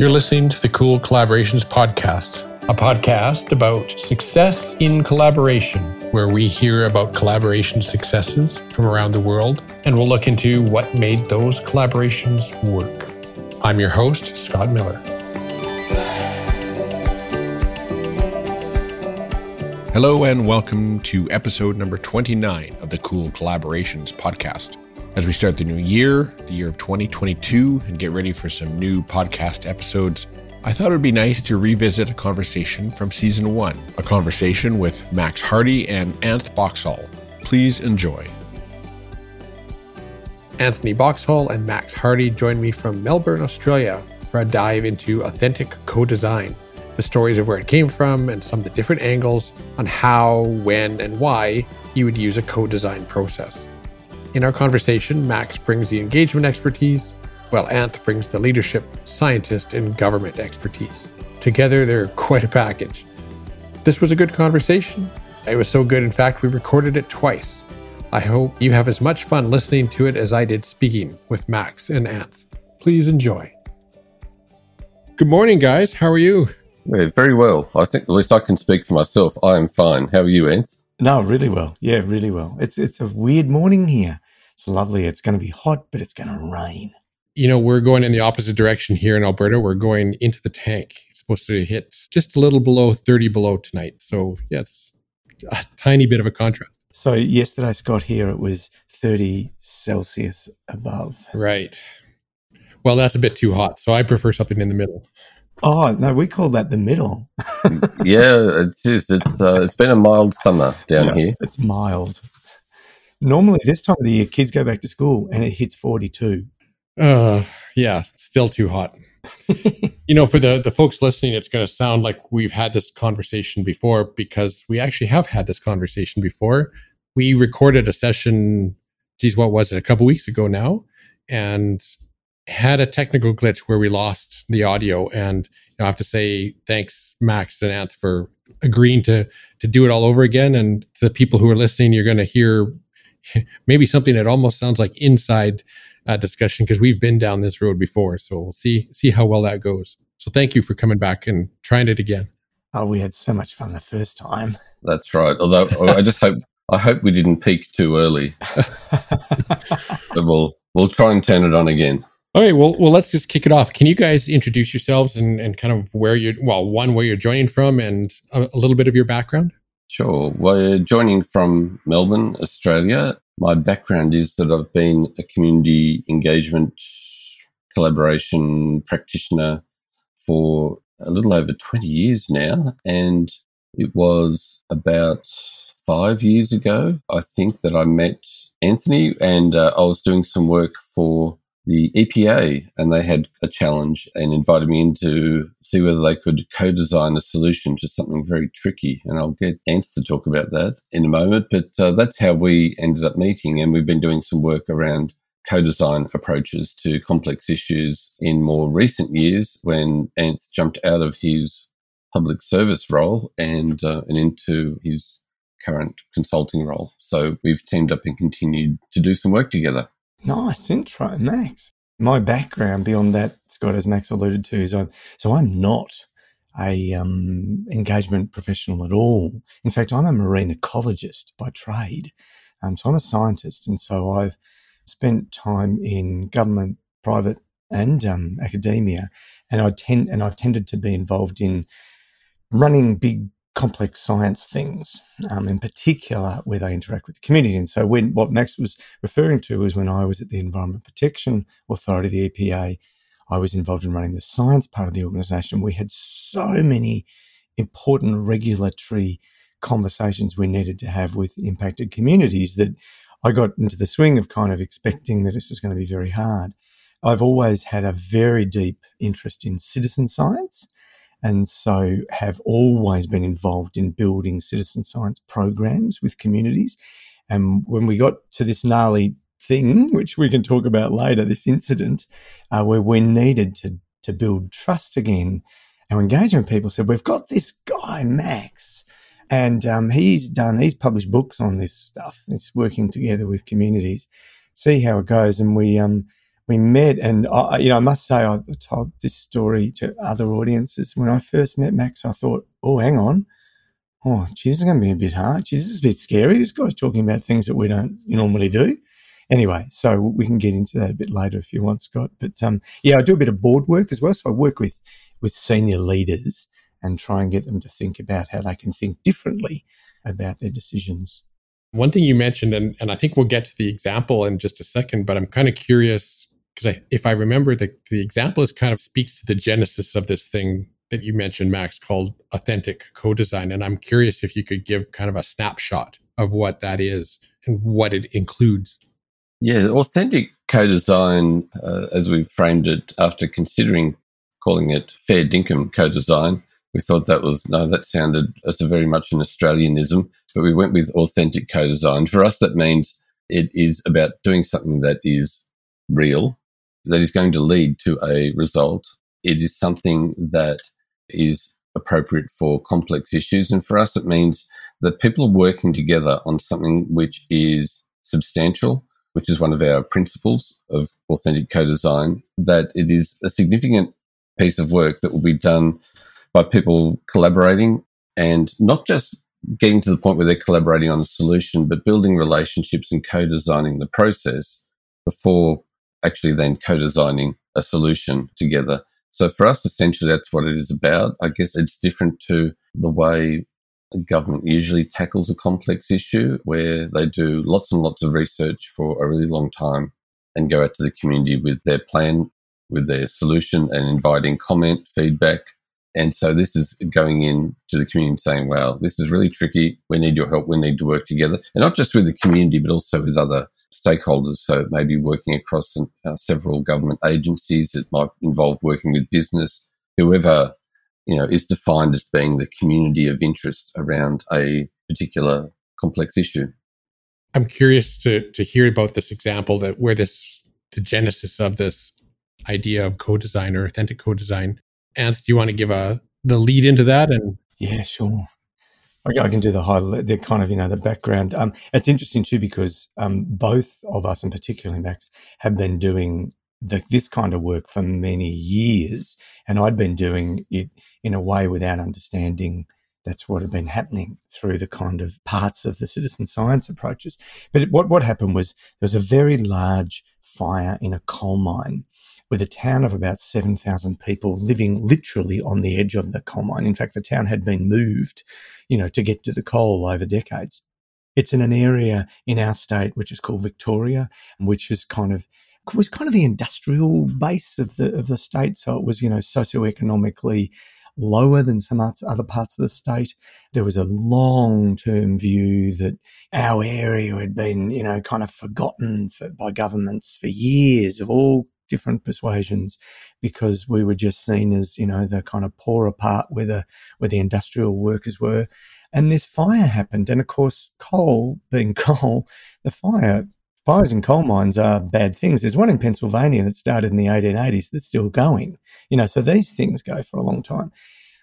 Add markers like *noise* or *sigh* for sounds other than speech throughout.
You're listening to the Cool Collaborations Podcast, a podcast about success in collaboration, where we hear about collaboration successes from around the world and we'll look into what made those collaborations work. I'm your host, Scott Miller. Hello, and welcome to episode number 29 of the Cool Collaborations Podcast. As we start the new year, the year of 2022, and get ready for some new podcast episodes, I thought it would be nice to revisit a conversation from season one, a conversation with Max Hardy and Anth Boxshall. Please enjoy. Anthony Boxshall and Max Hardy joined me from Melbourne, Australia for a dive into authentic co design, the stories of where it came from, and some of the different angles on how, when, and why you would use a co design process. In our conversation, Max brings the engagement expertise, while Anth brings the leadership, scientist, and government expertise. Together, they're *laughs* quite a package. This was a good conversation. It was so good, in fact, we recorded it twice. I hope you have as much fun listening to it as I did speaking with Max and Anth. Please enjoy. Good morning, guys. How are you? Yeah, very well. I think at least I can speak for myself. I am fine. How are you, Anth? No, really well. Yeah, really well. It's it's a weird morning here. It's lovely. It's going to be hot, but it's going to rain. You know, we're going in the opposite direction here in Alberta. We're going into the tank. It's supposed to hit just a little below 30 below tonight. So, yeah, it's a tiny bit of a contrast. So, yesterday, Scott, here it was 30 Celsius above. Right. Well, that's a bit too hot. So, I prefer something in the middle. Oh no, we call that the middle. *laughs* yeah, it's just, it's uh, it's been a mild summer down yeah, here. It's mild. Normally, this time of the year, kids go back to school and it hits forty-two. Uh, yeah, still too hot. *laughs* you know, for the the folks listening, it's going to sound like we've had this conversation before because we actually have had this conversation before. We recorded a session. Geez, what was it? A couple weeks ago now, and had a technical glitch where we lost the audio, and you know, I have to say thanks Max and Anth for agreeing to to do it all over again. And to the people who are listening, you're going to hear *laughs* maybe something that almost sounds like inside uh, discussion because we've been down this road before. So we'll see see how well that goes. So thank you for coming back and trying it again. Oh, we had so much fun the first time. That's right. Although *laughs* I just hope I hope we didn't peak too early. *laughs* but we'll we'll try and turn it on again. All right, well, well, let's just kick it off. Can you guys introduce yourselves and, and kind of where you're, well, one, where you're joining from and a, a little bit of your background? Sure. We're joining from Melbourne, Australia. My background is that I've been a community engagement collaboration practitioner for a little over 20 years now. And it was about five years ago, I think, that I met Anthony and uh, I was doing some work for the EPA and they had a challenge and invited me in to see whether they could co design a solution to something very tricky. And I'll get Anth to talk about that in a moment. But uh, that's how we ended up meeting. And we've been doing some work around co design approaches to complex issues in more recent years when Anth jumped out of his public service role and, uh, and into his current consulting role. So we've teamed up and continued to do some work together. Nice intro, Max. My background beyond that, Scott, as Max alluded to, is I'm so I'm not a um, engagement professional at all. In fact, I'm a marine ecologist by trade. Um, so I'm a scientist, and so I've spent time in government, private, and um, academia, and I tend and I've tended to be involved in running big complex science things, um, in particular where they interact with the community. And so, when what Max was referring to was when I was at the Environment Protection Authority, the EPA, I was involved in running the science part of the organisation. We had so many important regulatory conversations we needed to have with impacted communities that I got into the swing of kind of expecting that this was going to be very hard. I've always had a very deep interest in citizen science and so have always been involved in building citizen science programs with communities. And when we got to this gnarly thing, which we can talk about later, this incident uh, where we needed to to build trust again, our engagement people said, "We've got this guy Max." And um, he's done, he's published books on this stuff. It's working together with communities. See how it goes. And we, um, we met, and I, you know, I must say, I've told this story to other audiences. When I first met Max, I thought, oh, hang on. Oh, geez, this is going to be a bit hard. Geez, this is a bit scary. This guy's talking about things that we don't normally do. Anyway, so we can get into that a bit later if you want, Scott. But um, yeah, I do a bit of board work as well. So I work with with senior leaders and try and get them to think about how they can think differently about their decisions. One thing you mentioned, and, and I think we'll get to the example in just a second, but I'm kind of curious because if I remember, the, the example is kind of speaks to the genesis of this thing that you mentioned, Max, called authentic co-design. And I'm curious if you could give kind of a snapshot of what that is and what it includes. Yeah, authentic co-design, uh, as we've framed it after considering calling it fair dinkum co-design, we thought that was no, that sounded as a very much an Australianism, but we went with authentic co-design. For us, that means it is about doing something that is real, that is going to lead to a result. It is something that is appropriate for complex issues, and for us, it means that people are working together on something which is substantial, which is one of our principles of authentic co-design. That it is a significant piece of work that will be done by people collaborating and not just getting to the point where they're collaborating on a solution, but building relationships and co-designing the process before actually then co-designing a solution together. So for us, essentially, that's what it is about. I guess it's different to the way government usually tackles a complex issue where they do lots and lots of research for a really long time and go out to the community with their plan, with their solution and inviting comment, feedback, and so this is going in to the community saying, well, this is really tricky. We need your help. We need to work together. And not just with the community, but also with other stakeholders. So maybe working across uh, several government agencies. It might involve working with business, whoever, you know, is defined as being the community of interest around a particular complex issue. I'm curious to, to hear about this example that where this, the genesis of this idea of co-design or authentic co-design Ant, do you want to give a the lead into that? And yeah, sure. I can do the high, the kind of you know the background. Um, it's interesting too because um, both of us, and particularly Max, have been doing the, this kind of work for many years, and I'd been doing it in a way without understanding that's what had been happening through the kind of parts of the citizen science approaches. But what what happened was there was a very large fire in a coal mine with a town of about 7,000 people living literally on the edge of the coal mine. In fact, the town had been moved, you know, to get to the coal over decades. It's in an area in our state which is called Victoria, which is kind of was kind of the industrial base of the of the state. So it was, you know, socioeconomically lower than some other parts of the state. There was a long term view that our area had been, you know, kind of forgotten for, by governments for years of all different persuasions because we were just seen as, you know, the kind of poorer part where the, where the industrial workers were. And this fire happened. And of course, coal being *laughs* coal, the fire, fires in coal mines are bad things. There's one in Pennsylvania that started in the 1880s that's still going, you know, so these things go for a long time.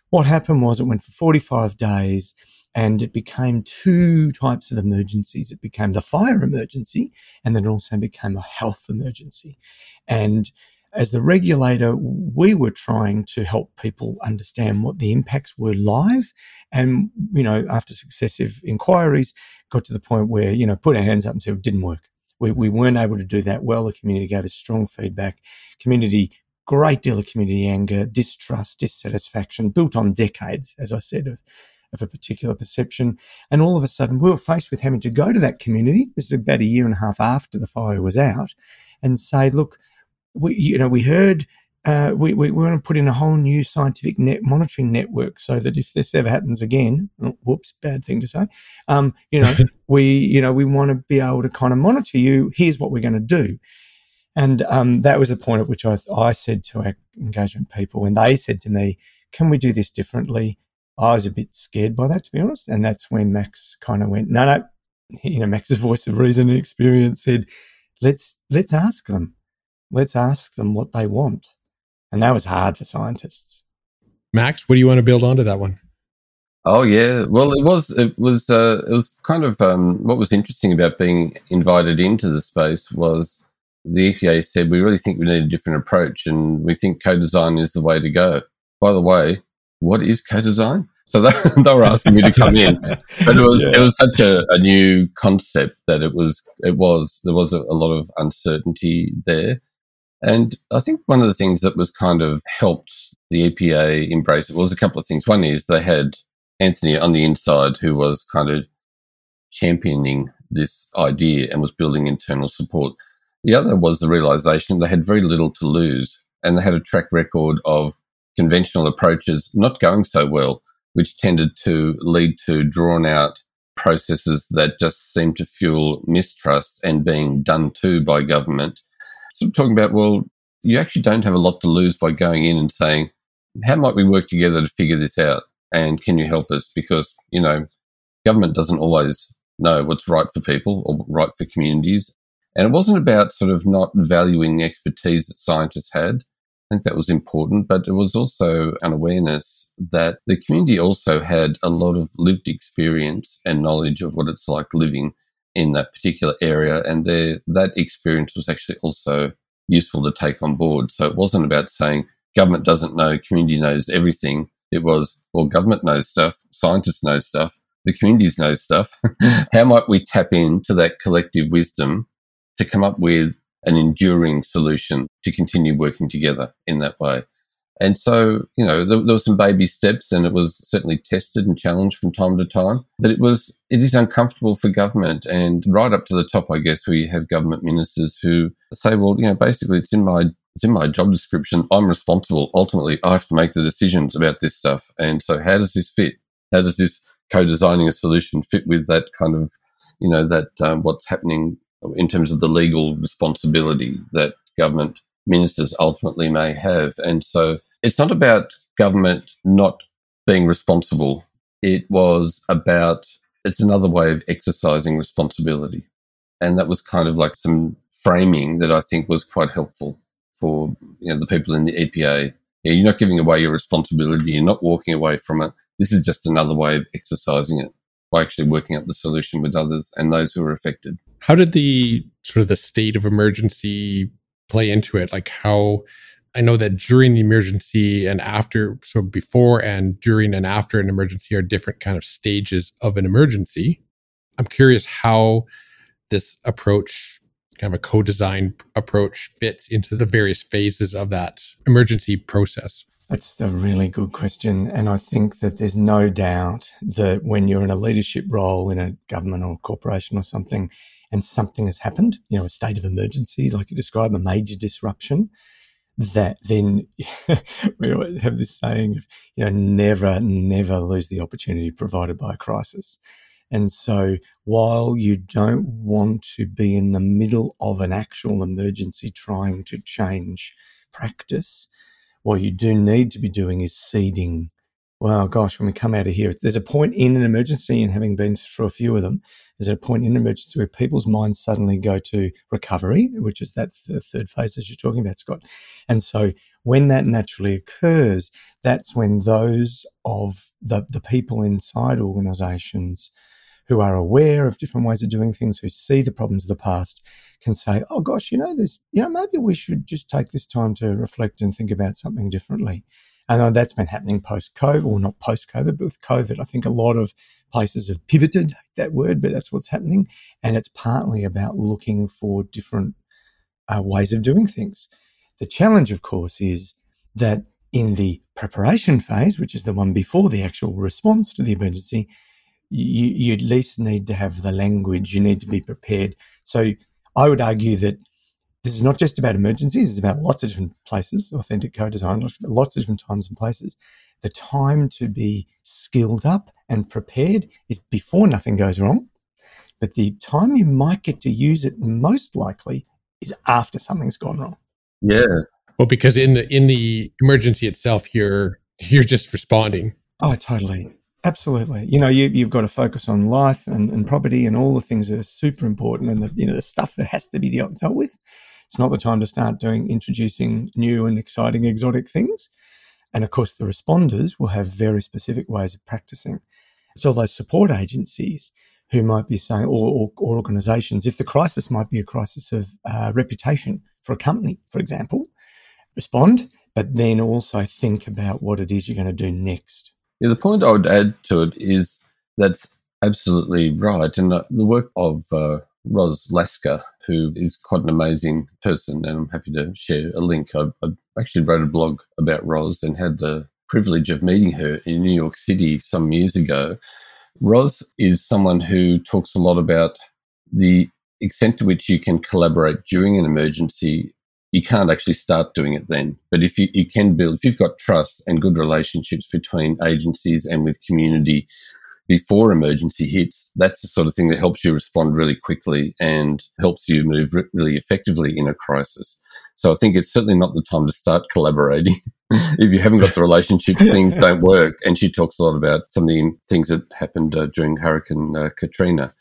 What happened was it went for 45 days and it became two types of emergencies. It became the fire emergency and then it also became a health emergency. And as the regulator, we were trying to help people understand what the impacts were live. And, you know, after successive inquiries, got to the point where, you know, put our hands up and said it didn't work. We, we weren't able to do that well. The community gave us strong feedback. Community, great deal of community anger, distrust, dissatisfaction, built on decades, as I said, of of a particular perception. And all of a sudden, we were faced with having to go to that community. This is about a year and a half after the fire was out, and say, look, we, you know, we heard. Uh, we, we, we want to put in a whole new scientific net monitoring network so that if this ever happens again, oh, whoops, bad thing to say, um, you know, *laughs* we, you know, we want to be able to kind of monitor you. Here's what we're going to do. And um, that was the point at which I, I said to our engagement people, and they said to me, can we do this differently? I was a bit scared by that, to be honest. And that's when Max kind of went, no, no, *laughs* you know, Max's voice of reason and experience said, let's, let's ask them. Let's ask them what they want. And that was hard for scientists. Max, what do you want to build onto that one? Oh yeah, well it was it was uh, it was kind of um, what was interesting about being invited into the space was the EPA said, we really think we need a different approach and we think co design is the way to go. By the way, what is co design? So *laughs* they, they, were asking me to come in, but it was yeah. it was such a, a, new concept that it was it was there was a, a lot of uncertainty there, and I think one of the things that was kind of helped the EPA embrace it was a couple of things. One is they had Anthony on the inside who was kind of championing this idea and was building internal support. The other was the realization they had very little to lose and they had a track record of conventional approaches not going so well, which tended to lead to drawn out processes that just seemed to fuel mistrust and being done to by government. So talking about, well, you actually don't have a lot to lose by going in and saying, how might we work together to figure this out? And can you help us? Because, you know, government doesn't always know what's right for people or right for communities. And it wasn't about sort of not valuing the expertise that scientists had. I think that was important, but it was also an awareness that the community also had a lot of lived experience and knowledge of what it's like living in that particular area. And that experience was actually also useful to take on board. So it wasn't about saying government doesn't know, community knows everything. It was, well, government knows stuff, scientists know stuff, the communities know stuff. *laughs* How might we tap into that collective wisdom to come up with an enduring solution to continue working together in that way? And so, you know, there, there were some baby steps and it was certainly tested and challenged from time to time. But it was, it is uncomfortable for government and right up to the top, I guess, you have government ministers who say, well, you know, basically it's in my it's in my job description. I'm responsible. Ultimately, I have to make the decisions about this stuff. And so, how does this fit? How does this co-designing a solution fit with that kind of, you know, that um, what's happening in terms of the legal responsibility that government ministers ultimately may have? And so, it's not about government not being responsible. It was about it's another way of exercising responsibility. And that was kind of like some framing that I think was quite helpful for you know the people in the EPA. Yeah, you're not giving away your responsibility. You're not walking away from it. This is just another way of exercising it by actually working out the solution with others and those who are affected. How did the sort of the state of emergency play into it? Like how I know that during the emergency and after, so before and during and after an emergency are different kind of stages of an emergency. I'm curious how this approach kind of a co-design approach fits into the various phases of that emergency process? That's a really good question. And I think that there's no doubt that when you're in a leadership role in a government or corporation or something, and something has happened, you know, a state of emergency, like you describe, a major disruption, that then *laughs* we have this saying of, you know, never, never lose the opportunity provided by a crisis. And so while you don't want to be in the middle of an actual emergency trying to change practice, what you do need to be doing is seeding. Well, gosh, when we come out of here, there's a point in an emergency, and having been through a few of them, there's a point in emergency where people's minds suddenly go to recovery, which is that th- third phase that you're talking about, Scott. And so when that naturally occurs, that's when those of the, the people inside organizations who are aware of different ways of doing things, who see the problems of the past, can say, oh gosh, you know, there's, you know, maybe we should just take this time to reflect and think about something differently. And that's been happening post COVID, or not post COVID, but with COVID. I think a lot of places have pivoted, that word, but that's what's happening. And it's partly about looking for different uh, ways of doing things. The challenge, of course, is that in the preparation phase, which is the one before the actual response to the emergency, you, you at least need to have the language. You need to be prepared. So I would argue that this is not just about emergencies. It's about lots of different places, authentic co-design, lots of different times and places. The time to be skilled up and prepared is before nothing goes wrong. But the time you might get to use it most likely is after something's gone wrong. Yeah. Well, because in the in the emergency itself, you're you're just responding. Oh, totally. Absolutely. You know, you, you've got to focus on life and, and property and all the things that are super important and the, you know, the stuff that has to be dealt, dealt with. It's not the time to start doing, introducing new and exciting exotic things. And of course, the responders will have very specific ways of practicing. So those support agencies who might be saying, or, or, or organizations, if the crisis might be a crisis of uh, reputation for a company, for example, respond, but then also think about what it is you're going to do next. Yeah, the point I would add to it is that's absolutely right. And uh, the work of uh, Roz Lasker, who is quite an amazing person, and I'm happy to share a link. I, I actually wrote a blog about Roz and had the privilege of meeting her in New York City some years ago. Roz is someone who talks a lot about the extent to which you can collaborate during an emergency. You can't actually start doing it then. But if you, you can build, if you've got trust and good relationships between agencies and with community, before emergency hits, that's the sort of thing that helps you respond really quickly and helps you move re- really effectively in a crisis. So I think it's certainly not the time to start collaborating. *laughs* if you haven't got the relationship, *laughs* things don't work. And she talks a lot about some of the things that happened uh, during Hurricane uh, Katrina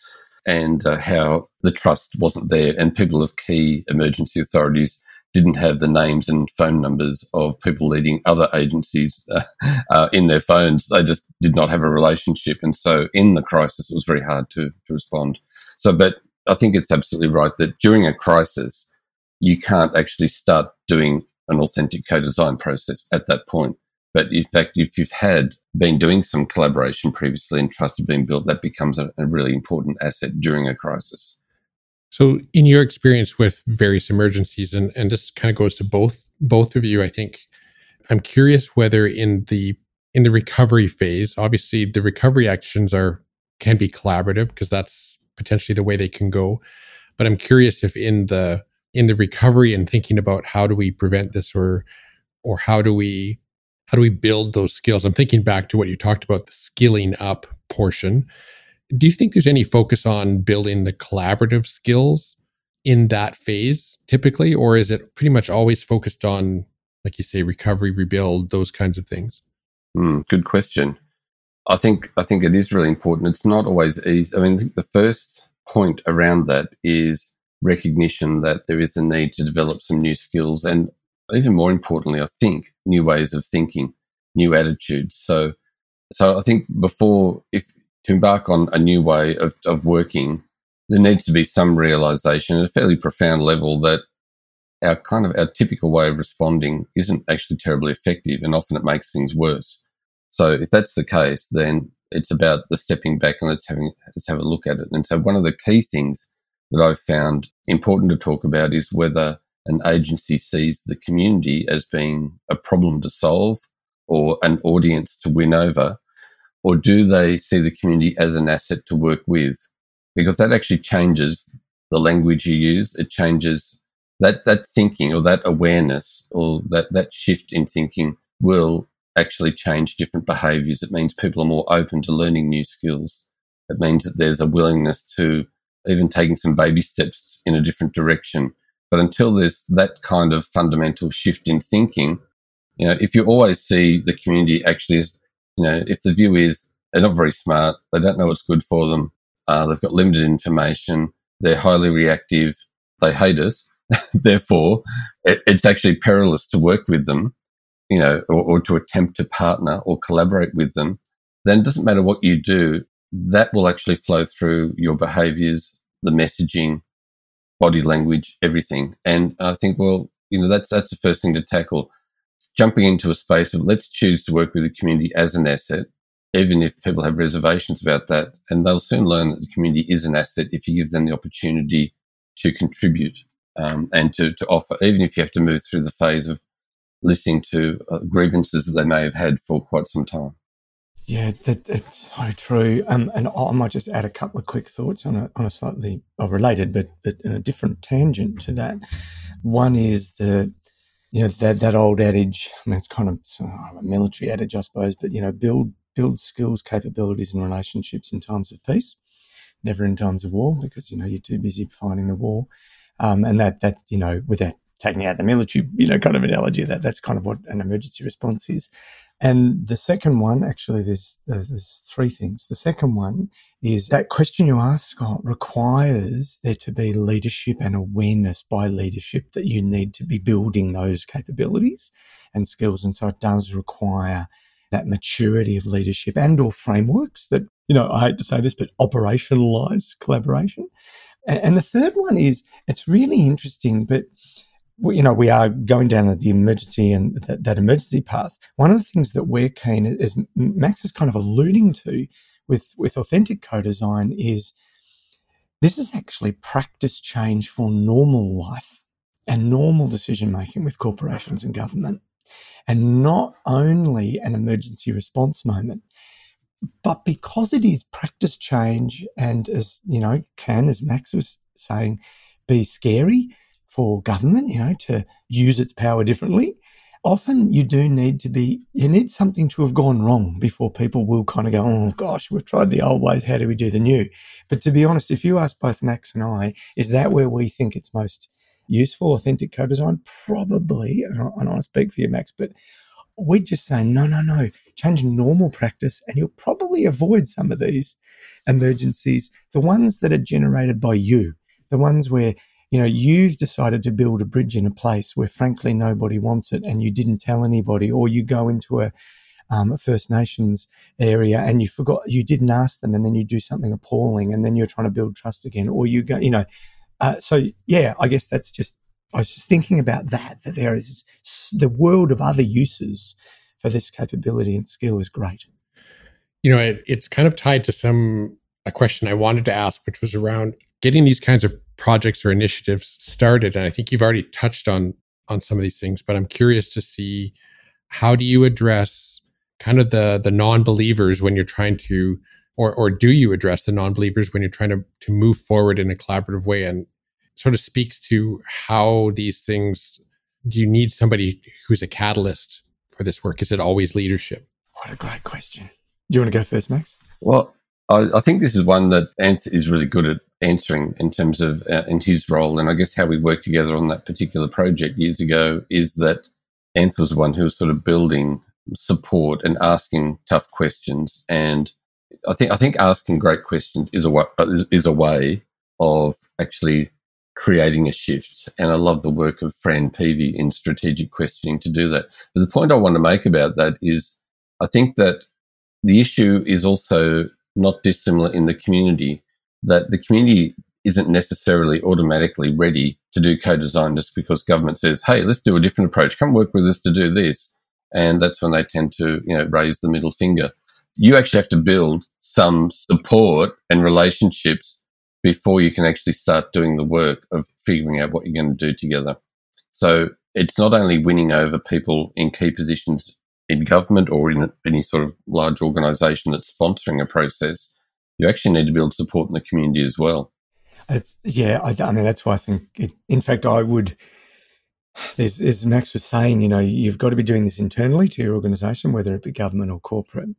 and uh, how the trust wasn't there and people of key emergency authorities didn't have the names and phone numbers of people leading other agencies uh, uh, in their phones. They just did not have a relationship. And so in the crisis, it was very hard to, to respond. So, but I think it's absolutely right that during a crisis, you can't actually start doing an authentic co-design process at that point. But in fact, if you've had been doing some collaboration previously and trust has been built, that becomes a, a really important asset during a crisis. So, in your experience with various emergencies, and, and this kind of goes to both both of you, I think I'm curious whether in the in the recovery phase, obviously the recovery actions are can be collaborative because that's potentially the way they can go. But I'm curious if in the in the recovery and thinking about how do we prevent this or or how do we how do we build those skills? I'm thinking back to what you talked about the skilling up portion do you think there's any focus on building the collaborative skills in that phase typically, or is it pretty much always focused on, like you say, recovery, rebuild, those kinds of things? Mm, good question. I think I think it is really important. It's not always easy. I mean, the first point around that is recognition that there is the need to develop some new skills, and even more importantly, I think new ways of thinking, new attitudes. So, so I think before, if to embark on a new way of, of working, there needs to be some realization at a fairly profound level that our kind of our typical way of responding isn't actually terribly effective and often it makes things worse. So if that's the case, then it's about the stepping back and let's having let's have a look at it. And so one of the key things that I've found important to talk about is whether an agency sees the community as being a problem to solve or an audience to win over or do they see the community as an asset to work with? Because that actually changes the language you use. It changes that, that thinking or that awareness or that, that shift in thinking will actually change different behaviors. It means people are more open to learning new skills. It means that there's a willingness to even taking some baby steps in a different direction. But until there's that kind of fundamental shift in thinking, you know, if you always see the community actually as you know, if the view is they're not very smart, they don't know what's good for them, uh, they've got limited information, they're highly reactive, they hate us, *laughs* therefore, it, it's actually perilous to work with them, you know, or, or to attempt to partner or collaborate with them. Then it doesn't matter what you do, that will actually flow through your behaviors, the messaging, body language, everything. And I think, well, you know, that's that's the first thing to tackle jumping into a space of let's choose to work with the community as an asset, even if people have reservations about that. And they'll soon learn that the community is an asset if you give them the opportunity to contribute um, and to, to offer, even if you have to move through the phase of listening to uh, grievances that they may have had for quite some time. Yeah, that, it's so true. Um, and I might just add a couple of quick thoughts on a, on a slightly related, but, but in a different tangent to that. One is that you know that that old adage. I mean, it's kind of a military adage, I suppose, but you know, build build skills, capabilities, and relationships in times of peace, never in times of war, because you know you're too busy fighting the war. Um, and that that you know, without taking out the military, you know, kind of analogy, that that's kind of what an emergency response is. And the second one, actually, there's there's three things. The second one is that question you asked, Scott, uh, requires there to be leadership and awareness by leadership that you need to be building those capabilities and skills. And so it does require that maturity of leadership and or frameworks that you know, I hate to say this, but operationalize collaboration. And, and the third one is it's really interesting, but you know, we are going down the emergency and that, that, emergency path. One of the things that we're keen is Max is kind of alluding to with with authentic co-design is this is actually practice change for normal life and normal decision making with corporations and government, and not only an emergency response moment. But because it is practice change, and as you know, can as Max was saying, be scary for government, you know, to use its power differently. Often you do need to be, you need something to have gone wrong before people will kind of go, oh gosh, we've tried the old ways. How do we do the new? But to be honest, if you ask both Max and I, is that where we think it's most useful, authentic co design? Probably. And I, and I speak for you, Max, but we just say, no, no, no, change normal practice and you'll probably avoid some of these emergencies, the ones that are generated by you, the ones where, you know, you've decided to build a bridge in a place where frankly nobody wants it and you didn't tell anybody, or you go into a, um, a First Nations area and you forgot, you didn't ask them and then you do something appalling and then you're trying to build trust again, or you go, you know, uh, so yeah, I guess that's just I was just thinking about that, that there is the world of other uses for this capability and skill is great. You know, it, it's kind of tied to some, a question I wanted to ask, which was around getting these kinds of projects or initiatives started. And I think you've already touched on, on some of these things, but I'm curious to see how do you address kind of the, the non-believers when you're trying to, or, or do you address the non-believers when you're trying to, to move forward in a collaborative way? And sort of speaks to how these things do you need somebody who's a catalyst for this work? Is it always leadership? What a great question. Do you want to go first, Max? Well, I, I think this is one that Ant is really good at answering in terms of uh, in his role, and I guess how we worked together on that particular project years ago is that Ant was the one who was sort of building support and asking tough questions, and I think I think asking great questions is a is a way of actually creating a shift. And I love the work of Fran Peavey in strategic questioning to do that. But the point I want to make about that is I think that the issue is also not dissimilar in the community, that the community isn't necessarily automatically ready to do co-design just because government says, hey, let's do a different approach. Come work with us to do this. And that's when they tend to, you know, raise the middle finger. You actually have to build some support and relationships before you can actually start doing the work of figuring out what you're going to do together. So it's not only winning over people in key positions in government or in any sort of large organization that's sponsoring a process, you actually need to build support in the community as well. It's yeah, I, I mean that's why I think. It, in fact, I would. There's, as Max was saying, you know, you've got to be doing this internally to your organisation, whether it be government or corporate.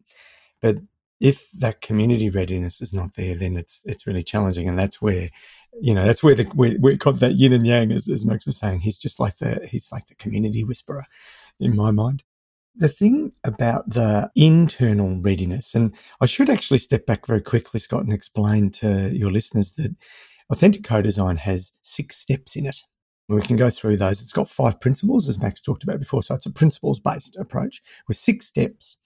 But if that community readiness is not there, then it's it's really challenging, and that's where you know that's where the we we got that yin and yang, as, as Max was saying. He's just like the he's like the community whisperer in my mind. The thing about the internal readiness, and I should actually step back very quickly, Scott, and explain to your listeners that authentic co-design has six steps in it. We can go through those. It's got five principles, as Max talked about before. So it's a principles based approach with six steps.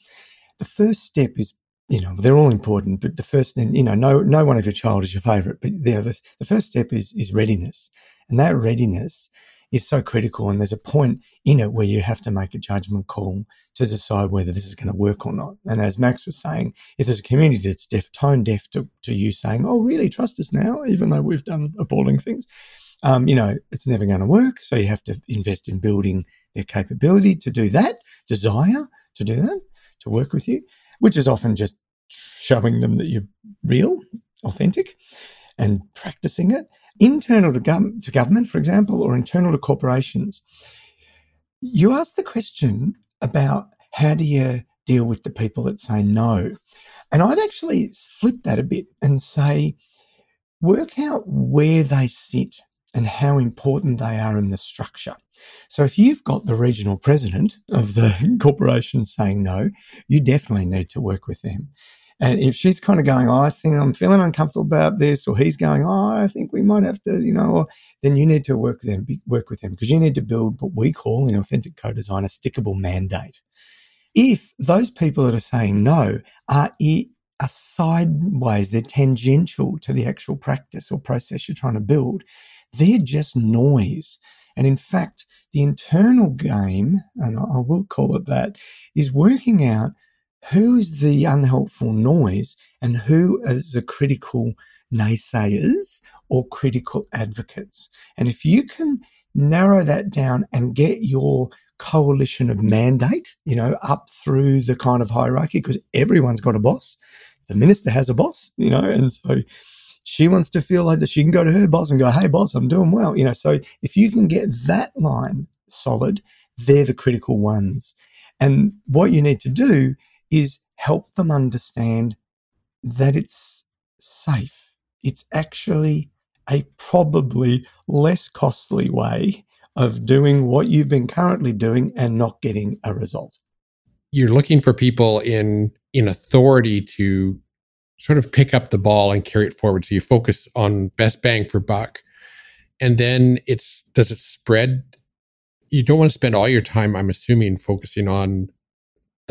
The first step is you know, they're all important, but the first, you know, no, no one of your child is your favorite, but the, the first step is, is readiness. And that readiness is so critical. And there's a point in it where you have to make a judgment call to decide whether this is going to work or not. And as Max was saying, if there's a community that's deaf, tone deaf to, to you saying, oh, really, trust us now, even though we've done appalling things, um, you know, it's never going to work. So you have to invest in building their capability to do that, desire to do that, to work with you which is often just showing them that you're real, authentic, and practicing it. Internal to, gov- to government, for example, or internal to corporations, you ask the question about how do you deal with the people that say no? And I'd actually flip that a bit and say, work out where they sit and how important they are in the structure. So if you've got the regional president of the *laughs* corporation saying no, you definitely need to work with them. And if she's kind of going, oh, I think I'm feeling uncomfortable about this, or he's going, oh, I think we might have to, you know, then you need to work with them, work with them because you need to build what we call in authentic co-design a stickable mandate. If those people that are saying no are are sideways, they're tangential to the actual practice or process you're trying to build. They're just noise. And in fact, the internal game, and I will call it that, is working out who is the unhelpful noise and who is the critical naysayers or critical advocates. And if you can narrow that down and get your coalition of mandate, you know, up through the kind of hierarchy, because everyone's got a boss. The minister has a boss, you know, and so she wants to feel like that she can go to her boss and go, Hey boss, I'm doing well. You know, so if you can get that line solid, they're the critical ones. And what you need to do is help them understand that it's safe. It's actually a probably less costly way of doing what you've been currently doing and not getting a result. You're looking for people in in authority to sort of pick up the ball and carry it forward. So you focus on best bang for buck. And then it's does it spread? You don't want to spend all your time, I'm assuming, focusing on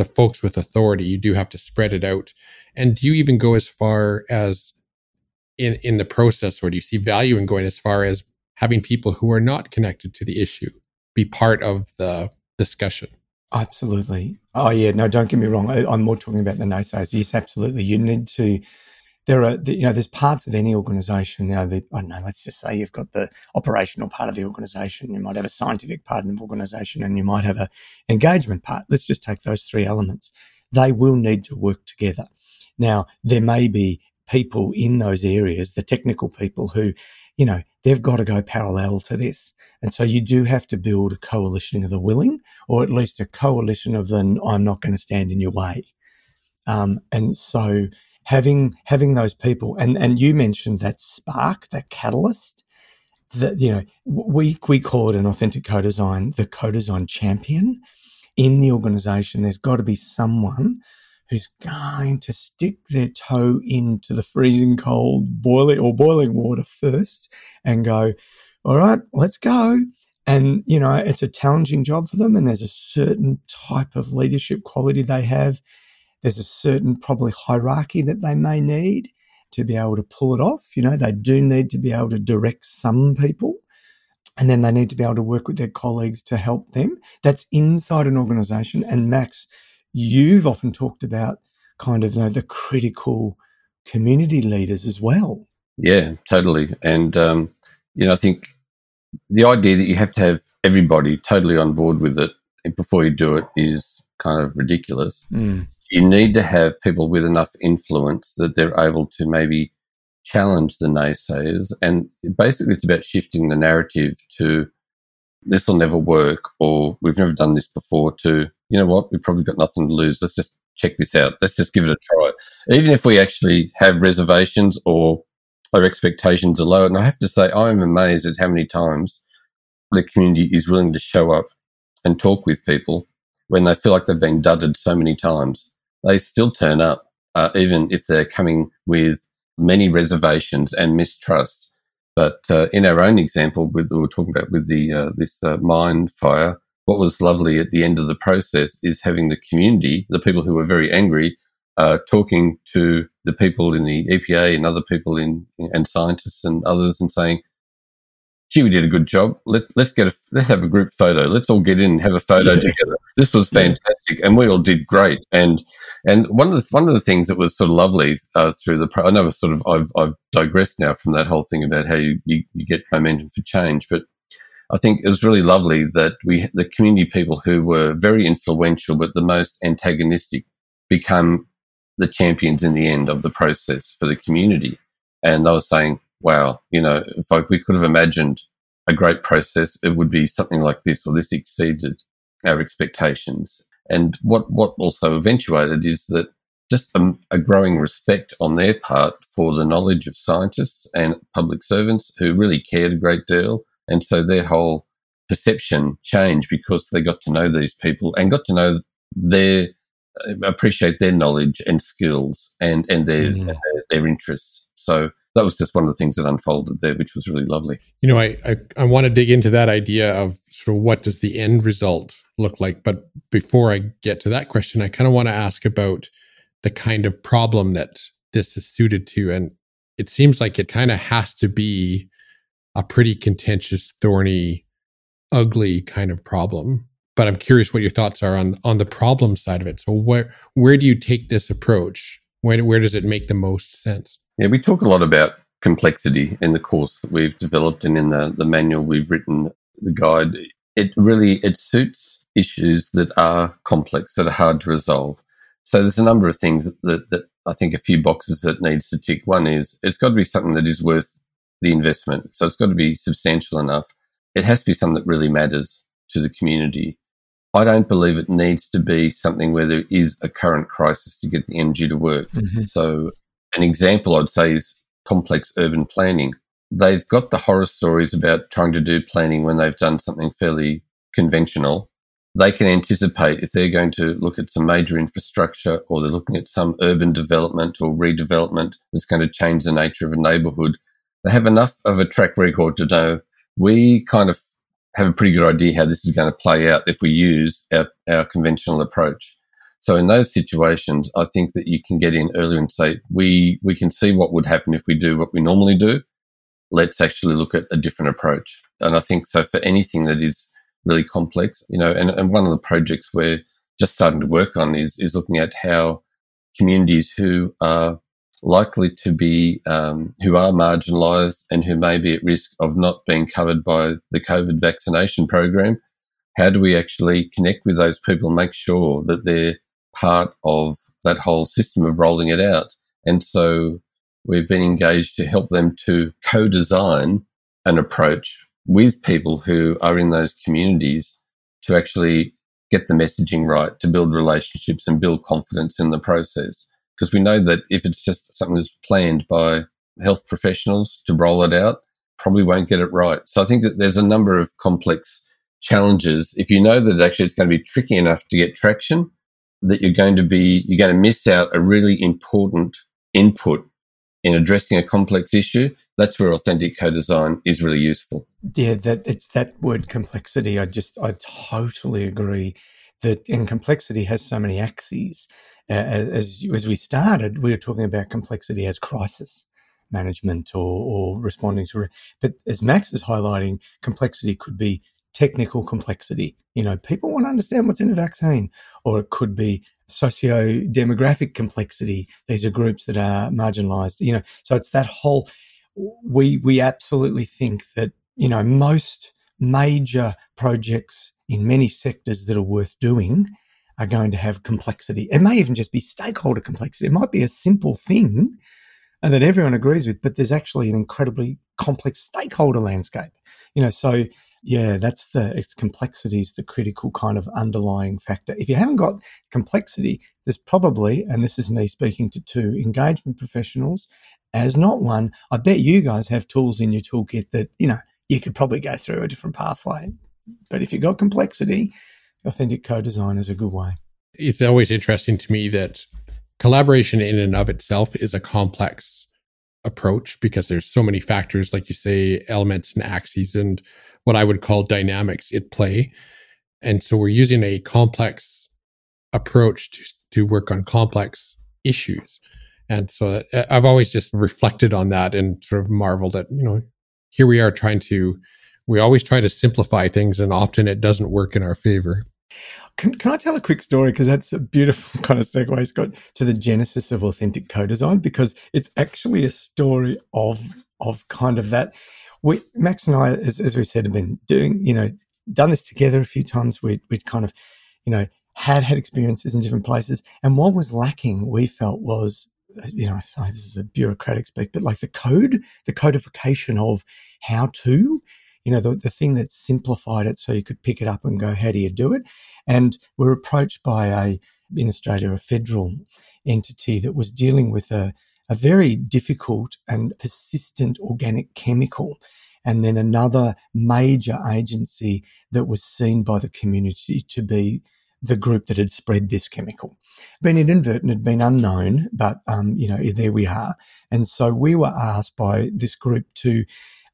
the folks with authority. You do have to spread it out. And do you even go as far as in in the process, or do you see value in going as far as having people who are not connected to the issue be part of the discussion? Absolutely. Oh yeah, no, don't get me wrong. I, am more talking about the naysayers. Yes, absolutely. You need to. There are, you know, there's parts of any organisation now that I don't know. Let's just say you've got the operational part of the organisation. You might have a scientific part of the organisation, and you might have a engagement part. Let's just take those three elements. They will need to work together. Now, there may be people in those areas, the technical people who, you know, they've got to go parallel to this. And so you do have to build a coalition of the willing, or at least a coalition of the I'm not going to stand in your way. Um, and so having having those people, and and you mentioned that spark, that catalyst, that you know we we call it an authentic co-design, the co-design champion in the organization. There's got to be someone who's going to stick their toe into the freezing cold boiling or boiling water first and go, all right, let's go. And, you know, it's a challenging job for them. And there's a certain type of leadership quality they have. There's a certain probably hierarchy that they may need to be able to pull it off. You know, they do need to be able to direct some people and then they need to be able to work with their colleagues to help them. That's inside an organization. And Max, you've often talked about kind of you know, the critical community leaders as well. Yeah, totally. And, um, you know, I think the idea that you have to have everybody totally on board with it before you do it is kind of ridiculous. Mm. You need to have people with enough influence that they're able to maybe challenge the naysayers. And basically, it's about shifting the narrative to this will never work or we've never done this before to you know what, we've probably got nothing to lose. Let's just check this out. Let's just give it a try. Even if we actually have reservations or our expectations are low. And I have to say, I'm amazed at how many times the community is willing to show up and talk with people when they feel like they've been dudded so many times. They still turn up, uh, even if they're coming with many reservations and mistrust. But uh, in our own example, we were talking about with the uh, this uh, mine fire, what was lovely at the end of the process is having the community, the people who were very angry, uh, talking to the people in the EPA and other people in and scientists and others and saying, "Gee, we did a good job. Let, let's get a let's have a group photo. Let's all get in and have a photo yeah. together. This was fantastic, yeah. and we all did great." And and one of the one of the things that was sort of lovely uh, through the pro- I know sort of I've I've digressed now from that whole thing about how you, you, you get momentum for change, but I think it was really lovely that we, the community people who were very influential, but the most antagonistic become the champions in the end of the process for the community. And I was saying, wow, you know, if we could have imagined a great process, it would be something like this, or this exceeded our expectations. And what, what also eventuated is that just a, a, growing respect on their part for the knowledge of scientists and public servants who really cared a great deal and so their whole perception changed because they got to know these people and got to know their, uh, appreciate their knowledge and skills and, and their, mm. their, their interests. So that was just one of the things that unfolded there, which was really lovely. You know, I, I, I, want to dig into that idea of sort of what does the end result look like. But before I get to that question, I kind of want to ask about the kind of problem that this is suited to. And it seems like it kind of has to be a pretty contentious, thorny, ugly kind of problem. But I'm curious what your thoughts are on on the problem side of it. So where where do you take this approach? Where where does it make the most sense? Yeah, we talk a lot about complexity in the course that we've developed and in the, the manual we've written, the guide. It really it suits issues that are complex, that are hard to resolve. So there's a number of things that, that I think a few boxes that needs to tick. One is it's got to be something that is worth the investment. So it's got to be substantial enough. It has to be something that really matters to the community. I don't believe it needs to be something where there is a current crisis to get the energy to work. Mm-hmm. So an example I'd say is complex urban planning. They've got the horror stories about trying to do planning when they've done something fairly conventional. They can anticipate if they're going to look at some major infrastructure or they're looking at some urban development or redevelopment that's going to change the nature of a neighborhood. They have enough of a track record to know we kind of have a pretty good idea how this is going to play out if we use our, our conventional approach. So in those situations, I think that you can get in earlier and say, we, we can see what would happen if we do what we normally do. Let's actually look at a different approach. And I think so for anything that is really complex, you know, and, and one of the projects we're just starting to work on is, is looking at how communities who are likely to be, um, who are marginalized and who may be at risk of not being covered by the COVID vaccination program, how do we actually connect with those people and make sure that they're part of that whole system of rolling it out. And so we've been engaged to help them to co-design an approach with people who are in those communities to actually get the messaging right, to build relationships and build confidence in the process. Because we know that if it's just something that's planned by health professionals to roll it out, probably won't get it right. So I think that there's a number of complex challenges. If you know that actually it's going to be tricky enough to get traction, that you're going to be, you're going to miss out a really important input in addressing a complex issue. That's where authentic co-design is really useful. Yeah, that it's that word complexity. I just, I totally agree that, and complexity has so many axes. Uh, as as we started, we were talking about complexity as crisis management or, or responding to, but as Max is highlighting, complexity could be technical complexity. You know, people want to understand what's in a vaccine, or it could be socio demographic complexity. These are groups that are marginalized, you know, so it's that whole, we, we absolutely think that, you know, most major projects in many sectors that are worth doing are going to have complexity. It may even just be stakeholder complexity. It might be a simple thing and that everyone agrees with, but there's actually an incredibly complex stakeholder landscape. You know, so yeah, that's the it's complexity is the critical kind of underlying factor. If you haven't got complexity, there's probably, and this is me speaking to two engagement professionals, as not one, I bet you guys have tools in your toolkit that, you know, you could probably go through a different pathway. But if you've got complexity, authentic co-design is a good way. It's always interesting to me that collaboration in and of itself is a complex approach because there's so many factors, like you say, elements and axes and what I would call dynamics at play. And so we're using a complex approach to, to work on complex issues. And so uh, I've always just reflected on that and sort of marveled at, you know, here we are trying to, we always try to simplify things and often it doesn't work in our favor. Can, can I tell a quick story? Because that's a beautiful *laughs* kind of segue, Scott, to the genesis of authentic co-design, because it's actually a story of of kind of that. We Max and I, as, as we said, have been doing, you know, done this together a few times. We we'd kind of, you know, had had experiences in different places, and what was lacking, we felt, was uh, you know, sorry, this is a bureaucratic speak, but like the code, the codification of how to, you know, the, the thing that simplified it so you could pick it up and go, how do you do it? And we're approached by a, in Australia, a federal entity that was dealing with a, a very difficult and persistent organic chemical. And then another major agency that was seen by the community to be the group that had spread this chemical. Been inadvertent, had been unknown, but um, you know, there we are. And so we were asked by this group to,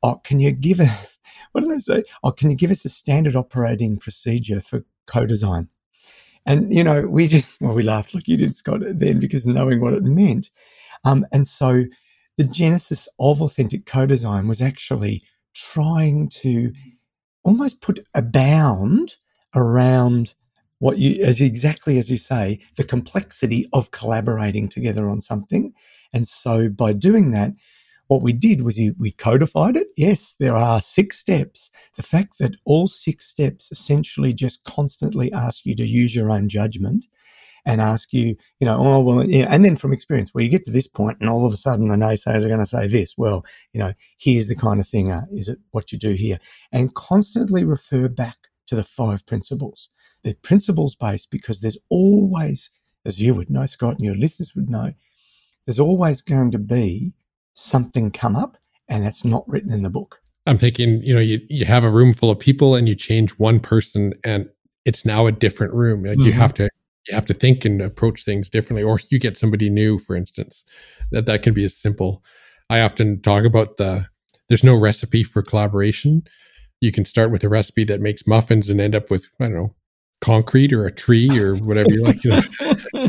oh, can you give us *laughs* what did I say? Oh, can you give us a standard operating procedure for co-design? And, you know, we just, *laughs* well, we laughed like you did, Scott, then because knowing what it meant. Um, and so the genesis of authentic co-design was actually trying to almost put a bound around what you, as exactly as you say, the complexity of collaborating together on something. And so by doing that, what we did was we codified it. Yes, there are six steps. The fact that all six steps essentially just constantly ask you to use your own judgment and ask you, you know, oh, well. And then from experience, where you get to this point and all of a sudden the naysayers are going to say this, well, you know, here's the kind of thing, uh, is it what you do here? And constantly refer back to the five principles. They're principles based because there's always, as you would know, Scott, and your listeners would know, there's always going to be something come up and it's not written in the book. I'm thinking, you know, you, you have a room full of people and you change one person and it's now a different room. Like mm-hmm. you have to you have to think and approach things differently or you get somebody new for instance that that can be as simple i often talk about the there's no recipe for collaboration you can start with a recipe that makes muffins and end up with i don't know concrete or a tree or whatever you like you know? *laughs*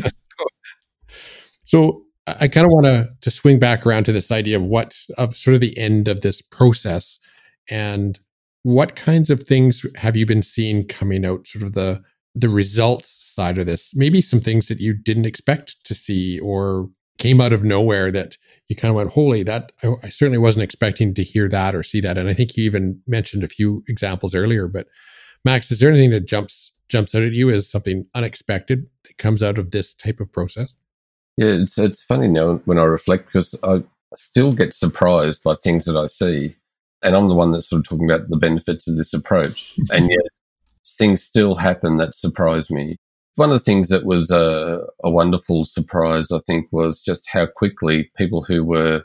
*laughs* so i kind of want to to swing back around to this idea of what of sort of the end of this process and what kinds of things have you been seeing coming out sort of the the results side of this, maybe some things that you didn't expect to see or came out of nowhere that you kind of went, holy, that I, I, certainly wasn't expecting to hear that or see that. And I think you even mentioned a few examples earlier. But Max, is there anything that jumps jumps out at you as something unexpected that comes out of this type of process? Yeah, it's it's funny now when I reflect because I still get surprised by things that I see. And I'm the one that's sort of talking about the benefits of this approach. *laughs* and yet things still happen that surprise me. One of the things that was a, a wonderful surprise, I think, was just how quickly people who were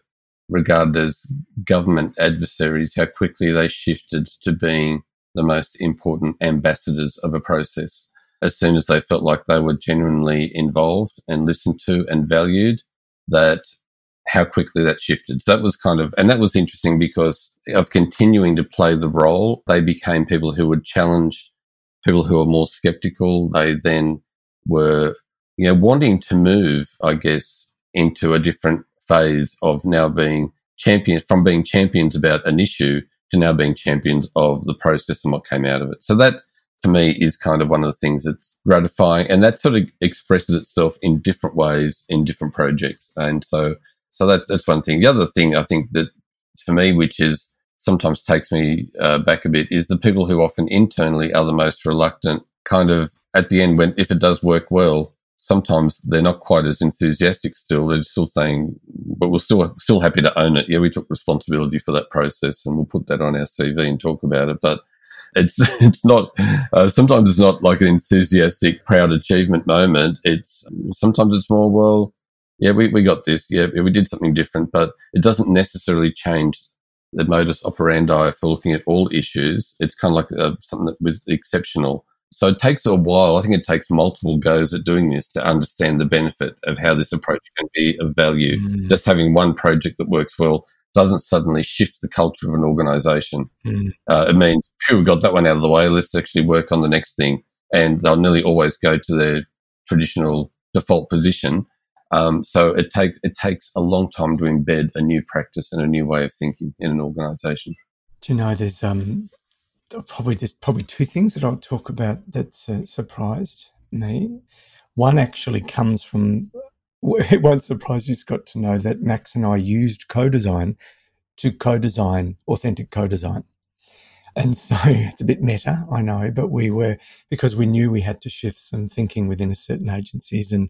regarded as government adversaries, how quickly they shifted to being the most important ambassadors of a process. As soon as they felt like they were genuinely involved and listened to and valued, that how quickly that shifted. So that was kind of, and that was interesting because of continuing to play the role, they became people who would challenge people who are more skeptical, they then were, you know, wanting to move, I guess, into a different phase of now being champions from being champions about an issue to now being champions of the process and what came out of it. So that for me is kind of one of the things that's gratifying and that sort of expresses itself in different ways in different projects. And so, so that's, that's one thing. The other thing I think that for me, which is sometimes takes me uh, back a bit is the people who often internally are the most reluctant kind of at the end when if it does work well sometimes they're not quite as enthusiastic still they're still saying but we're still still happy to own it yeah we took responsibility for that process and we'll put that on our cv and talk about it but it's *laughs* it's not uh, sometimes it's not like an enthusiastic proud achievement moment it's sometimes it's more well yeah we, we got this yeah we did something different but it doesn't necessarily change the modus operandi for looking at all issues. It's kind of like uh, something that was exceptional. So it takes a while. I think it takes multiple goes at doing this to understand the benefit of how this approach can be of value. Mm. Just having one project that works well doesn't suddenly shift the culture of an organization. Mm. Uh, it means, phew, we got that one out of the way. Let's actually work on the next thing. And they'll nearly always go to their traditional default position um, so it takes it takes a long time to embed a new practice and a new way of thinking in an organisation. Do you know there's um, probably there's probably two things that I'll talk about that uh, surprised me. One actually comes from *laughs* it won't surprise you, Scott, to know that Max and I used co-design to co-design authentic co-design. And so *laughs* it's a bit meta, I know, but we were because we knew we had to shift some thinking within a certain agencies and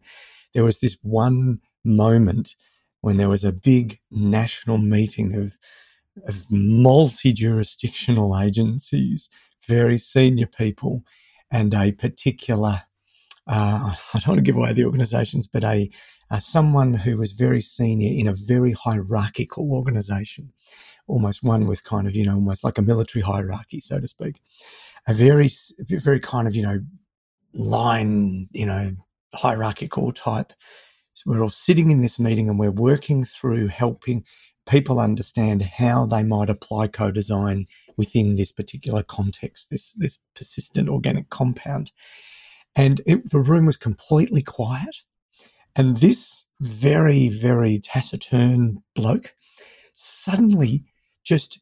there was this one moment when there was a big national meeting of, of multi jurisdictional agencies, very senior people, and a particular, uh, *laughs* I don't want to give away the organizations, but a, uh, someone who was very senior in a very hierarchical organization, almost one with kind of, you know, almost like a military hierarchy, so to speak. A very, very kind of, you know, line, you know, hierarchical type. So we're all sitting in this meeting and we're working through helping people understand how they might apply co-design within this particular context, this this persistent organic compound. and it, the room was completely quiet. And this very, very taciturn bloke suddenly just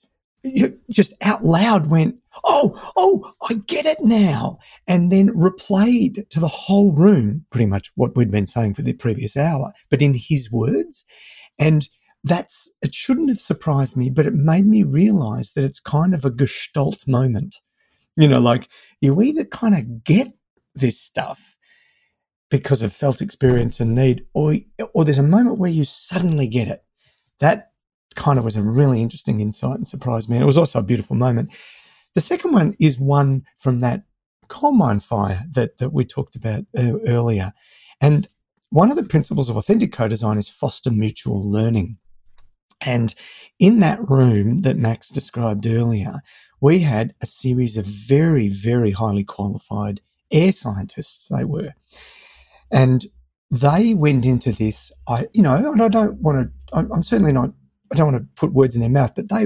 just out loud went, Oh, oh, I get it now. And then replayed to the whole room pretty much what we'd been saying for the previous hour, but in his words. And that's, it shouldn't have surprised me, but it made me realize that it's kind of a gestalt moment. You know, like you either kind of get this stuff because of felt experience and need, or, or there's a moment where you suddenly get it. That kind of was a really interesting insight and surprised me. It was also a beautiful moment. The second one is one from that coal mine fire that, that we talked about uh, earlier. And one of the principles of authentic co-design is foster mutual learning. And in that room that Max described earlier, we had a series of very, very highly qualified air scientists, they were. And they went into this, I, you know, and I don't want to, I'm certainly not I don't want to put words in their mouth, but they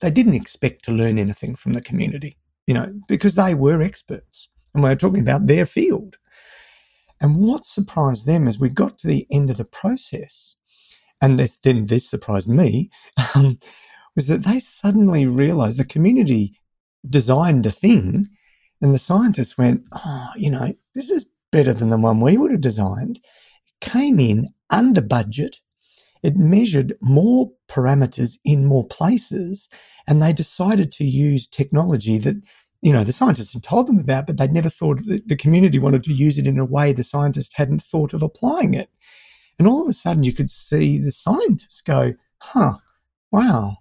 they didn't expect to learn anything from the community, you know, because they were experts and we were talking about their field. And what surprised them as we got to the end of the process, and this, then this surprised me, *laughs* um, was that they suddenly realized the community designed a thing, and the scientists went, "Oh, you know, this is better than the one we would have designed." It came in under budget it measured more parameters in more places, and they decided to use technology that you know the scientists had told them about, but they'd never thought that the community wanted to use it in a way the scientists hadn't thought of applying it. And all of a sudden, you could see the scientists go, "Huh, wow,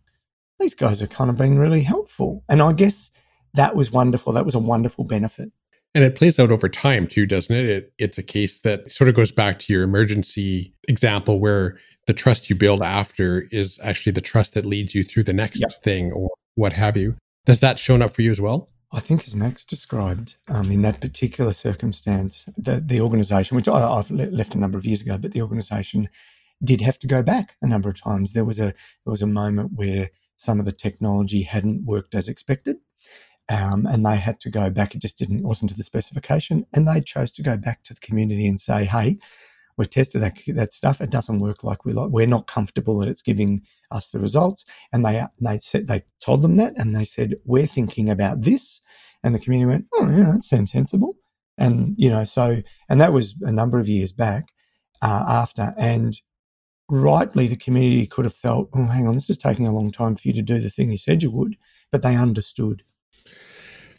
these guys are kind of being really helpful." And I guess that was wonderful. That was a wonderful benefit. And it plays out over time too, doesn't it? it? It's a case that sort of goes back to your emergency example where the trust you build after is actually the trust that leads you through the next yep. thing or what have you. Does that shown up for you as well? I think, as Max described, um, in that particular circumstance, the, the organization, which I, have left a number of years ago, but the organization did have to go back a number of times. There was a there was a moment where some of the technology hadn't worked as expected, um, and they had to go back. It just didn't wasn't to the specification, and they chose to go back to the community and say, "Hey, We've tested that, that stuff. It doesn't work like we like. We're not comfortable that it's giving us the results. And they, they said, they told them that and they said, we're thinking about this. And the community went, oh, yeah, that sounds sensible. And, you know, so, and that was a number of years back uh, after. And rightly, the community could have felt, oh, hang on, this is taking a long time for you to do the thing you said you would. But they understood.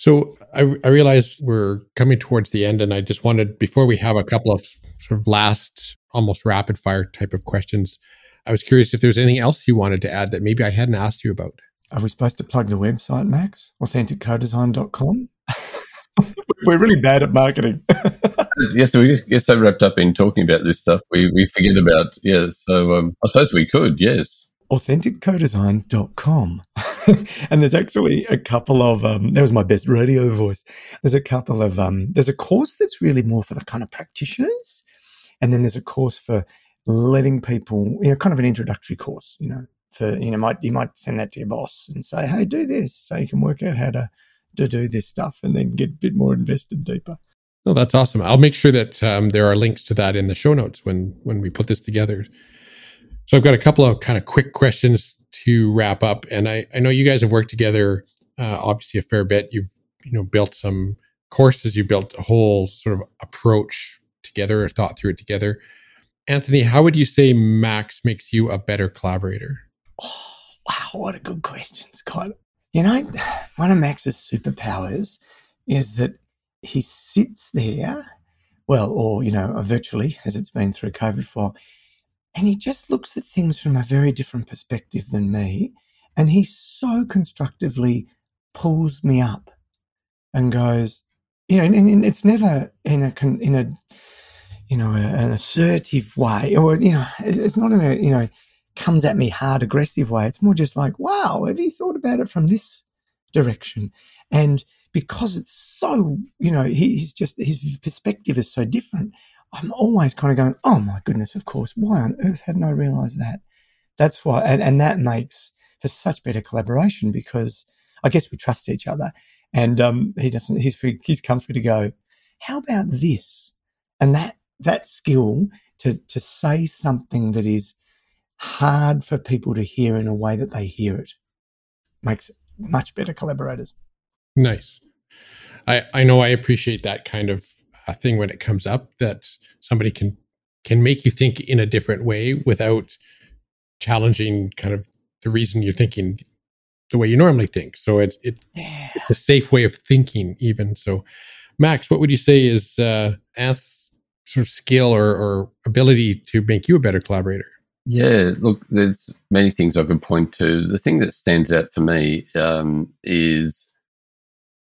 So I, I realize we're coming towards the end, and I just wanted, before we have a couple of sort of last, almost rapid fire type of questions, I was curious if there was anything else you wanted to add that maybe I hadn't asked you about. Are we supposed to plug the website, Max? AuthenticCodesign.com? *laughs* We're really bad at marketing. *laughs* yes, we get so wrapped up in talking about this stuff, we, we forget about, yeah. So um, I suppose we could, yes AuthenticCodesign.com. *laughs* and there's actually a couple of, um, that was my best radio voice. There's a couple of, um, there's a course that's really more for the kind of practitioners. And then there's a course for letting people, you know, kind of an introductory course, you know, for, you know, might, you might send that to your boss and say, hey, do this so you can work out how to, to do this stuff and then get a bit more invested deeper. Oh, that's awesome. I'll make sure that um, there are links to that in the show notes when when we put this together. So I've got a couple of kind of quick questions to wrap up, and I, I know you guys have worked together uh, obviously a fair bit. You've you know built some courses, you built a whole sort of approach together or thought through it together. Anthony, how would you say Max makes you a better collaborator? Oh, *sighs* wow, what a good question, Scott. You know, one of Max's superpowers is that he sits there, well, or, you know, virtually, as it's been through COVID for, and he just looks at things from a very different perspective than me. And he so constructively pulls me up and goes, you know, and, and it's never in a, in a, you know, an assertive way, or, you know, it's not in a, you know, comes at me hard, aggressive way. It's more just like, wow, have you thought about it from this direction? And because it's so, you know, he's just, his perspective is so different. I'm always kind of going, oh my goodness, of course. Why on earth hadn't I realized that? That's why, and, and that makes for such better collaboration because I guess we trust each other. And um, he doesn't, he's, he's comfy to go, how about this? And that, that skill to, to say something that is hard for people to hear in a way that they hear it makes much better collaborators. Nice. I, I know I appreciate that kind of uh, thing when it comes up that somebody can can make you think in a different way without challenging kind of the reason you're thinking the way you normally think. So it, it yeah. it's a safe way of thinking, even. So, Max, what would you say is uh, Anth's sort of skill or, or ability to make you a better collaborator? Yeah, look, there's many things I could point to. The thing that stands out for me um, is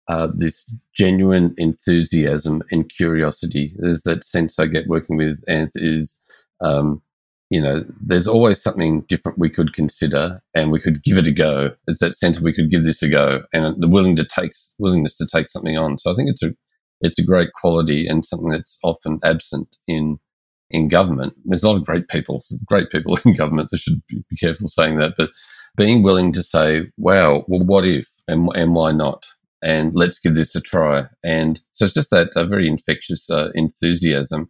uh, this genuine enthusiasm and curiosity. There's that sense I get working with Anth is, um, you know, there's always something different we could consider and we could give it a go. It's that sense we could give this a go and the willing to take willingness to take something on. So I think it's a it's a great quality and something that's often absent in in government. There's a lot of great people, great people *laughs* in government. I should be careful saying that, but being willing to say, "Wow, well, what if?" and and why not? And let's give this a try. And so it's just that a very infectious uh, enthusiasm,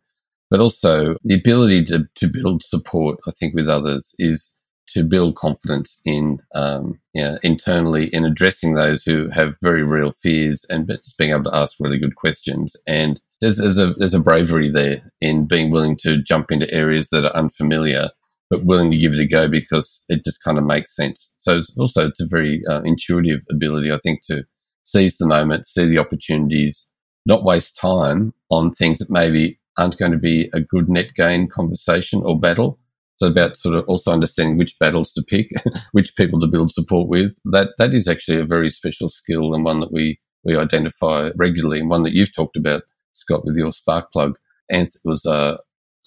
but also the ability to, to build support, I think, with others is to build confidence in um, you know, internally in addressing those who have very real fears and just being able to ask really good questions. And there's, there's a there's a bravery there in being willing to jump into areas that are unfamiliar, but willing to give it a go because it just kind of makes sense. So it's also it's a very uh, intuitive ability, I think, to seize the moment, see the opportunities, not waste time on things that maybe aren't going to be a good net gain conversation or battle. So about sort of also understanding which battles to pick, *laughs* which people to build support with. That that is actually a very special skill and one that we we identify regularly and one that you've talked about, Scott, with your spark plug. Anth was a,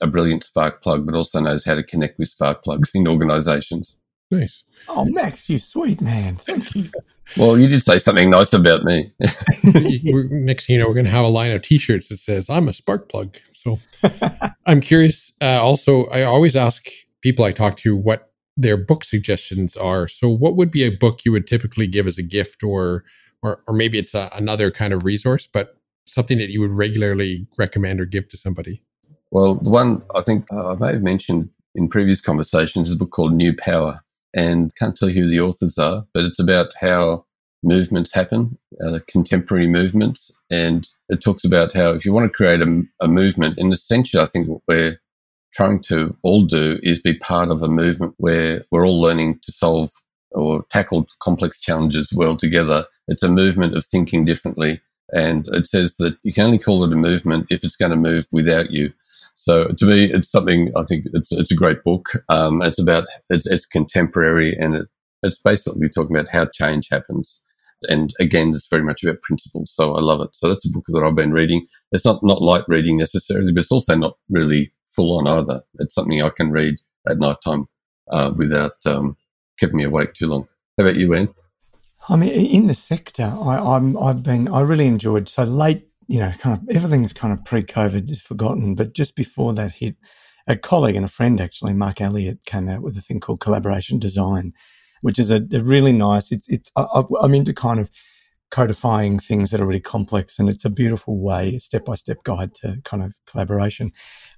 a brilliant spark plug, but also knows how to connect with spark plugs *laughs* in organizations. Nice. Oh, Max, you sweet man. Thank you. *laughs* Well, you did say something nice about me. *laughs* next thing you know, we're going to have a line of T-shirts that says "I'm a spark plug." So, *laughs* I'm curious. Uh, also, I always ask people I talk to what their book suggestions are. So, what would be a book you would typically give as a gift, or or, or maybe it's a, another kind of resource, but something that you would regularly recommend or give to somebody? Well, the one I think uh, I may have mentioned in previous conversations is a book called New Power and can't tell you who the authors are, but it's about how movements happen, uh, contemporary movements. And it talks about how if you want to create a, a movement, in essentially, I think what we're trying to all do is be part of a movement where we're all learning to solve or tackle complex challenges well together. It's a movement of thinking differently. And it says that you can only call it a movement if it's going to move without you. So to me, it's something I think it's it's a great book. Um, it's about it's, it's contemporary and it, it's basically talking about how change happens. And again, it's very much about principles. So I love it. So that's a book that I've been reading. It's not not light reading necessarily, but it's also not really full on either. It's something I can read at night time uh, without um, keeping me awake too long. How about you, Anth? I mean, in the sector, I, I'm I've been I really enjoyed so late you know, kind of everything's kind of pre-COVID is forgotten. But just before that hit, a colleague and a friend actually, Mark Elliott, came out with a thing called collaboration design, which is a, a really nice. It's it's I, I'm into kind of codifying things that are really complex, and it's a beautiful way, step by step guide to kind of collaboration.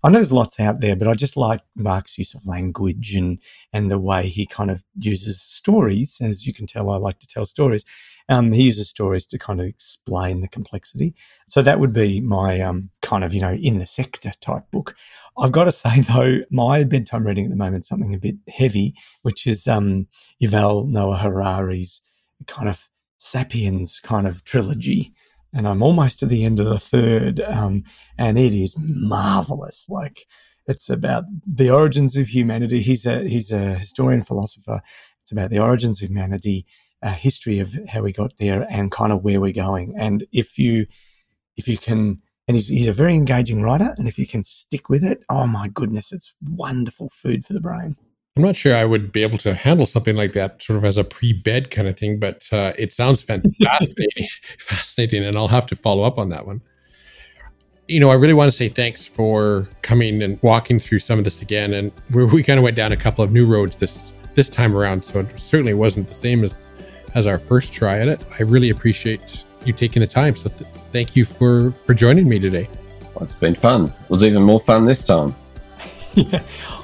I know there's lots out there, but I just like Mark's use of language and and the way he kind of uses stories. As you can tell, I like to tell stories um, he uses stories to kind of explain the complexity. So that would be my um, kind of, you know, in the sector type book. I've got to *laughs* say though, my bedtime reading at the moment is something a bit heavy, which is um, Yuval Noah Harari's kind of Sapiens kind of trilogy. And I'm almost to the end of the third, um, and it is marvelous. Like it's about the origins of humanity. He's a he's a historian philosopher. It's about the origins of humanity a history of how we got there and kind of where we're going. And if you if you can and he's, he's a very engaging writer and if you can stick with it oh my goodness it's wonderful food for the brain i'm not sure i would be able to handle something like that sort of as a pre-bed kind of thing but uh, it sounds fascinating *laughs* fascinating and i'll have to follow up on that one you know i really want to say thanks for coming and walking through some of this again and we, we kind of went down a couple of new roads this this time around so it certainly wasn't the same as as our first try at it. I really appreciate you taking the time. So th- thank you for for joining me today. Well, it's been fun. It was even more fun this time. *laughs* yeah,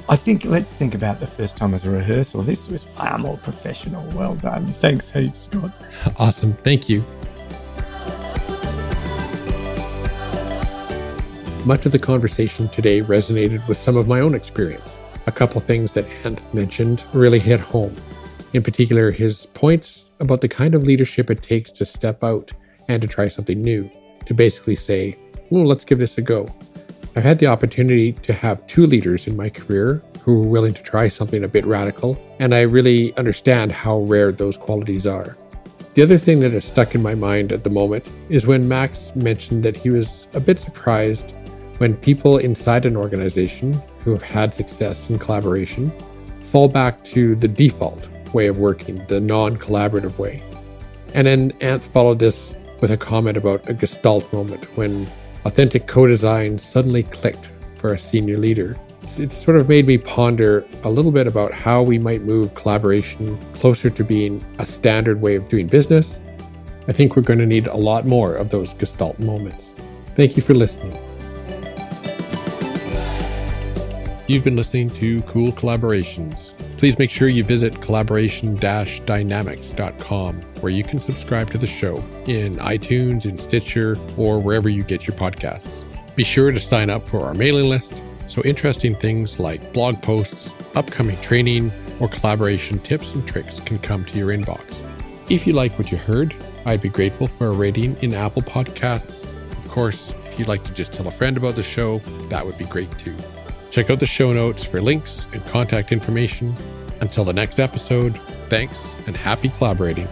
I think let's think about the first time as a rehearsal. This was far more professional. Well done. Thanks heaps, Scott. Awesome. Thank you. Much of the conversation today resonated with some of my own experience. A couple things that Anth mentioned really hit home. In particular, his points about the kind of leadership it takes to step out and to try something new, to basically say, well, let's give this a go. I've had the opportunity to have two leaders in my career who were willing to try something a bit radical, and I really understand how rare those qualities are. The other thing that has stuck in my mind at the moment is when Max mentioned that he was a bit surprised when people inside an organization who have had success in collaboration fall back to the default way of working, the non collaborative way. And then Anth followed this with a comment about a gestalt moment when authentic co design suddenly clicked for a senior leader. It sort of made me ponder a little bit about how we might move collaboration closer to being a standard way of doing business. I think we're going to need a lot more of those gestalt moments. Thank you for listening. You've been listening to Cool Collaborations. Please make sure you visit collaboration dynamics.com where you can subscribe to the show in iTunes, in Stitcher, or wherever you get your podcasts. Be sure to sign up for our mailing list so interesting things like blog posts, upcoming training, or collaboration tips and tricks can come to your inbox. If you like what you heard, I'd be grateful for a rating in Apple Podcasts. Of course, if you'd like to just tell a friend about the show, that would be great too. Check out the show notes for links and contact information. Until the next episode, thanks and happy collaborating.